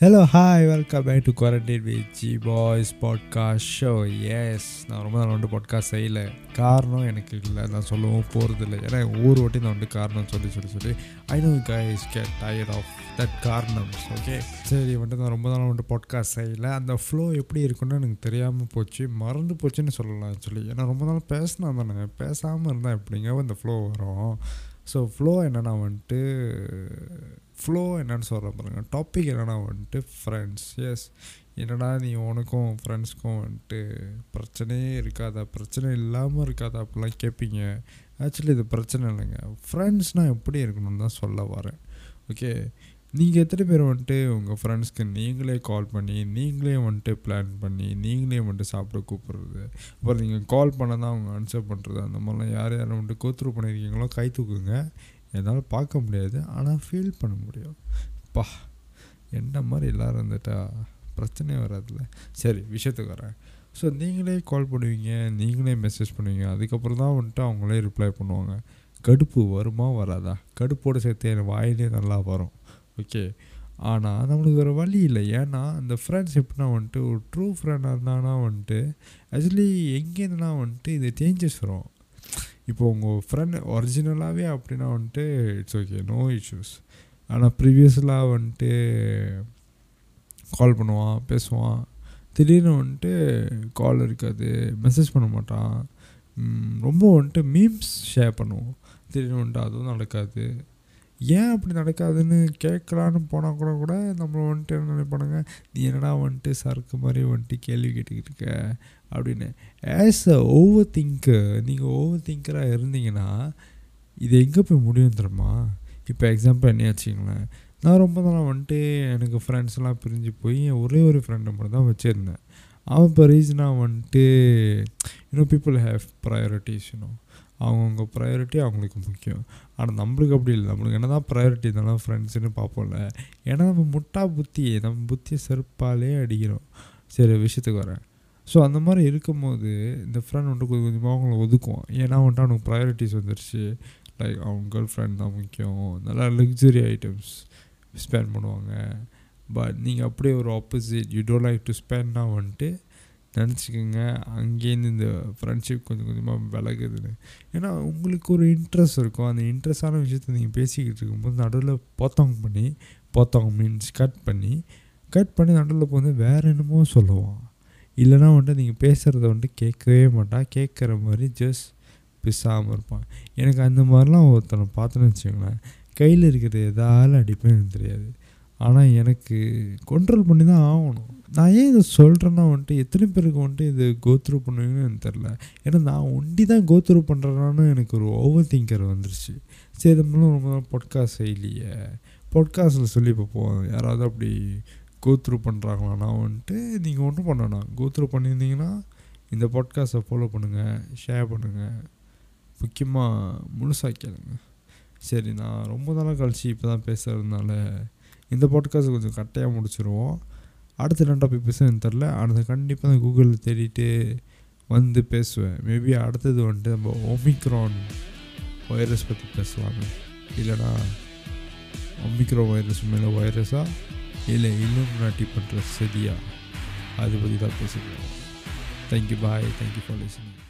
Hello hi welcome back to quarantine with G boys podcast show yes நான் ரொம்ப நாள் வந்து பாட்காஸ்ட் செய்யலை. காரணம் எனக்கு இல்லை. நான் சொல்லவும் போகிறதில்ல ஏன்னா ஊர் வாட்டி நான் வந்து காரணம் சொல்லி சொல்லி சொல்லி I know guys get tired of that காரணம். ஓகே சரி வந்துட்டு நான் ரொம்ப நாள் வந்துட்டு பாட்காஸ்ட் செய்யலை. அந்த ஃப்ளோ எப்படி இருக்குன்னு எனக்கு தெரியாமல் போச்சு. மறந்து போச்சுன்னு சொல்லலாம் சொல்லி ஏன்னா ரொம்ப நாள் பேசினா தானே பேசாமல் இருந்தால் எப்படிங்க அந்த ஃப்ளோ வரும்? ஸோ ஃப்ளோ என்னென்னா வந்துட்டு ஃப்ளோ என்னென்னு சொல்கிற பாருங்க. டாபிக் என்னென்னா வந்துட்டு ஃப்ரெண்ட்ஸ் எஸ் என்னடா நீ உனக்கும் ஃப்ரெண்ட்ஸ்க்கும் வந்துட்டு பிரச்சனையே இருக்காதா? பிரச்சனை இல்லாமல் இருக்காதா? அப்படிலாம் கேட்பீங்க ஆக்சுவலி இது பிரச்சனை இல்லைங்க. ஃப்ரெண்ட்ஸ்னால் எப்படி இருக்கணும்னு தான் சொல்ல வரேன். ஓகே நீங்கள் எத்தனை பேர் வந்துட்டு உங்கள் ஃப்ரெண்ட்ஸ்க்கு நீங்களே கால் பண்ணி நீங்களே வந்துட்டு பிளான் பண்ணி நீங்களே வந்துட்டு சாப்பிட கூப்பிட்றது? அப்புறம் நீங்கள் கால் பண்ண தான் அவங்க ஆன்சர் பண்ணுறது அந்த மாதிரிலாம் யார் யாரும் வந்துட்டு கோத்ரூ பண்ணியிருக்கீங்களோ கை தூக்குங்க. என்னால் பார்க்க முடியாது ஆனால் ஃபீல் பண்ண முடியும். பா என்ன மாதிரி எல்லோரும் இருந்துட்டா பிரச்சனையே வராதுல்ல. சரி விஷயத்துக்கு வரேன். ஸோ நீங்களே கால் பண்ணுவீங்க நீங்களே மெசேஜ் பண்ணுவீங்க. அதுக்கப்புறம் தான் வந்துட்டு அவங்களே ரிப்ளை பண்ணுவாங்க. கடுப்பு வருமா வராதா? கடுப்போடு சேர்த்து என் வாயிலே நல்லா வரும். ஓகே ஆனால் நம்மளுக்கு வேறு வழி இல்லை. ஏன்னா அந்த ஃப்ரெண்ட்ஸ் எப்படின்னா வந்துட்டு ஒரு ட்ரூ ஃப்ரெண்டாக இருந்தானா வந்துட்டு ஆக்சுவலி எங்கேருந்துனா வந்துட்டு இது சேஞ்சஸ் வரும். இப்போ உங்கள் ஃப்ரெண்ட் ஒரிஜினலாகவே அப்படின்னா வந்துட்டு இட்ஸ் ஓகே நோ இஷ்யூஸ் ஆனால் ப்ரீவியஸ்லாம் வந்துட்டு கால் பண்ணுவான் பேசுவான். திடீர்னு வந்துட்டு கால் இருக்காது மெசேஜ் பண்ண மாட்டான். ரொம்ப வந்துட்டு மீம்ஸ் ஷேர் பண்ணுவோம். திடீர்னு வந்துட்டு அதுவும் நடக்காது. ஏன் அப்படி நடக்காதுன்னு கேட்கலான்னு போனால் கூட கூட நம்மளை வந்துட்டு என்ன நினைப்பானுங்க? நீ என்னடா வந்துட்டு சரக்கு மாதிரி வந்துட்டு கேள்வி கேட்டுக்கிட்டு இருக்க? அப்படின்னு. ஆஸ் அ ஓவர் திங்கர் நீங்கள் ஓவர் திங்கராக இருந்தீங்கன்னா இது எங்கே போய் முடியும் தெரியுமா? இப்போ எக்ஸாம்பிள் என்ன வச்சிங்களேன் நான் ரொம்ப நாளாக வந்துட்டு எனக்கு ஃப்ரெண்ட்ஸ்லாம் பிரிஞ்சு போய் ஒரே ஒரு ஃப்ரெண்டை மட்டும் தான் வச்சுருந்தேன். அவன் இப்போ ரீசனாக வந்துட்டு you know people have priorities you know அவங்கவுங்க ப்ரையாரிட்டி அவங்களுக்கு முக்கியம். ஆனால் நம்மளுக்கு அப்படி இல்லை. நம்மளுக்கு என்ன தான் ப்ரையாரிட்டி இருந்தாலும் ஃப்ரெண்ட்ஸுன்னு பார்ப்போம்ல. ஏன்னா நம்ம முட்டா புத்தி நம்ம புத்தியை செருப்பாலே அடிக்கிறோம். சரி விஷயத்துக்கு வரேன். ஸோ அந்த மாதிரி இருக்கும்போது இந்த ஃப்ரெண்ட் வந்துட்டு கொஞ்சம் கொஞ்சமாக அவங்கள ஒதுக்குவோம் ஏன்னா வந்துட்டு அவனுக்கு ப்ரையாரிட்டிஸ் வந்துருச்சு. லைக் அவங்க கேர்ள் ஃப்ரெண்ட் தான் முக்கியம். நல்லா லக்ஸுரி ஐட்டம்ஸ் ஸ்பெண்ட் பண்ணுவாங்க. பட் நீங்கள் அப்படியே ஒரு opposite you don't like to ஸ்பெண்ட்னா வந்துட்டு நினச்சிக்கோங்க. அங்கேருந்து இந்த ஃப்ரெண்ட்ஷிப் கொஞ்சம் கொஞ்சமாக விலகுதுன்னு. ஏன்னா உங்களுக்கு ஒரு இன்ட்ரெஸ்ட் இருக்கும். அந்த இன்ட்ரெஸ்டான விஷயத்த நீங்கள் பேசிக்கிட்டு இருக்கும்போது நடுவில் போத்தவங்க பண்ணி போத்தவங்க மீன்ஸ் கட் பண்ணி கட் பண்ணி நடுவில் போது வேறு என்னமோ சொல்லுவான். இல்லைனா வந்துட்டு நீங்கள் பேசுகிறத வந்துட்டு கேட்கவே மாட்டான். கேட்குற மாதிரி ஜஸ்ட் பிசாமல் இருப்பான். எனக்கு அந்த மாதிரிலாம் ஒருத்தனை பார்த்தோன்னு வச்சுக்கோங்களேன் கையில் இருக்கிறது எதாலும் அடிப்பேன் எனக்கு தெரியாது. ஆனால் எனக்கு கண்ட்ரோல் பண்ணி தான் ஆகணும். நான் ஏன் இதை சொல்கிறேன்னா வந்துட்டு எத்தனை பேருக்கு வந்துட்டு இது கோத்ரூ பண்ணுவீங்கன்னு எனக்கு தெரில ஏன்னா நான் ஒண்டி தான் கோத்ரூ பண்ணுறேன்னு எனக்கு ஒரு ஓவர் திங்கர் வந்துருச்சு. சரி இது மூலம் ரொம்ப நாள் பொட்காஸ்ட் செய்யலையே. பொட்காஸ்ட்டில் சொல்லி பார்ப்போம். யாராவது அப்படி கோத்ரூ பண்ணுறாங்களான்னா வந்துட்டு நீங்கள் ஒன்றும் பண்ணணும் கோத்ரூ பண்ணியிருந்தீங்கன்னா இந்த பாட்காஸ்ட்டை ஃபாலோ பண்ணுங்கள் ஷேர் பண்ணுங்கள் முக்கியமாக முழுசாக கேளுங்க. சரி நான் ரொம்ப நாளாக கழிச்சு இப்போ தான் பேசுகிறதுனால இந்த பாட்காஸ்ட் கொஞ்சம் கட்டையாக முடிச்சிருவோம். அடுத்த என்ன டாபிக் பேசுன்னு தெரில அடுத்த கண்டிப்பாக நான் கூகுளில் தேடிட்டு வந்து பேசுவேன். மேபி அடுத்தது வந்துட்டு நம்ம ஒமிக்ரான் வைரஸ் பற்றி பேசலாமே. இல்லைனா ஒமிக்ரான் வைரஸ் மேலே வைரஸா இல்லை இன்னும் நாட்டி பண்ணுற சரியா? அதை பற்றி தான் பேசிக்கலாம் thank you bye thank you for listening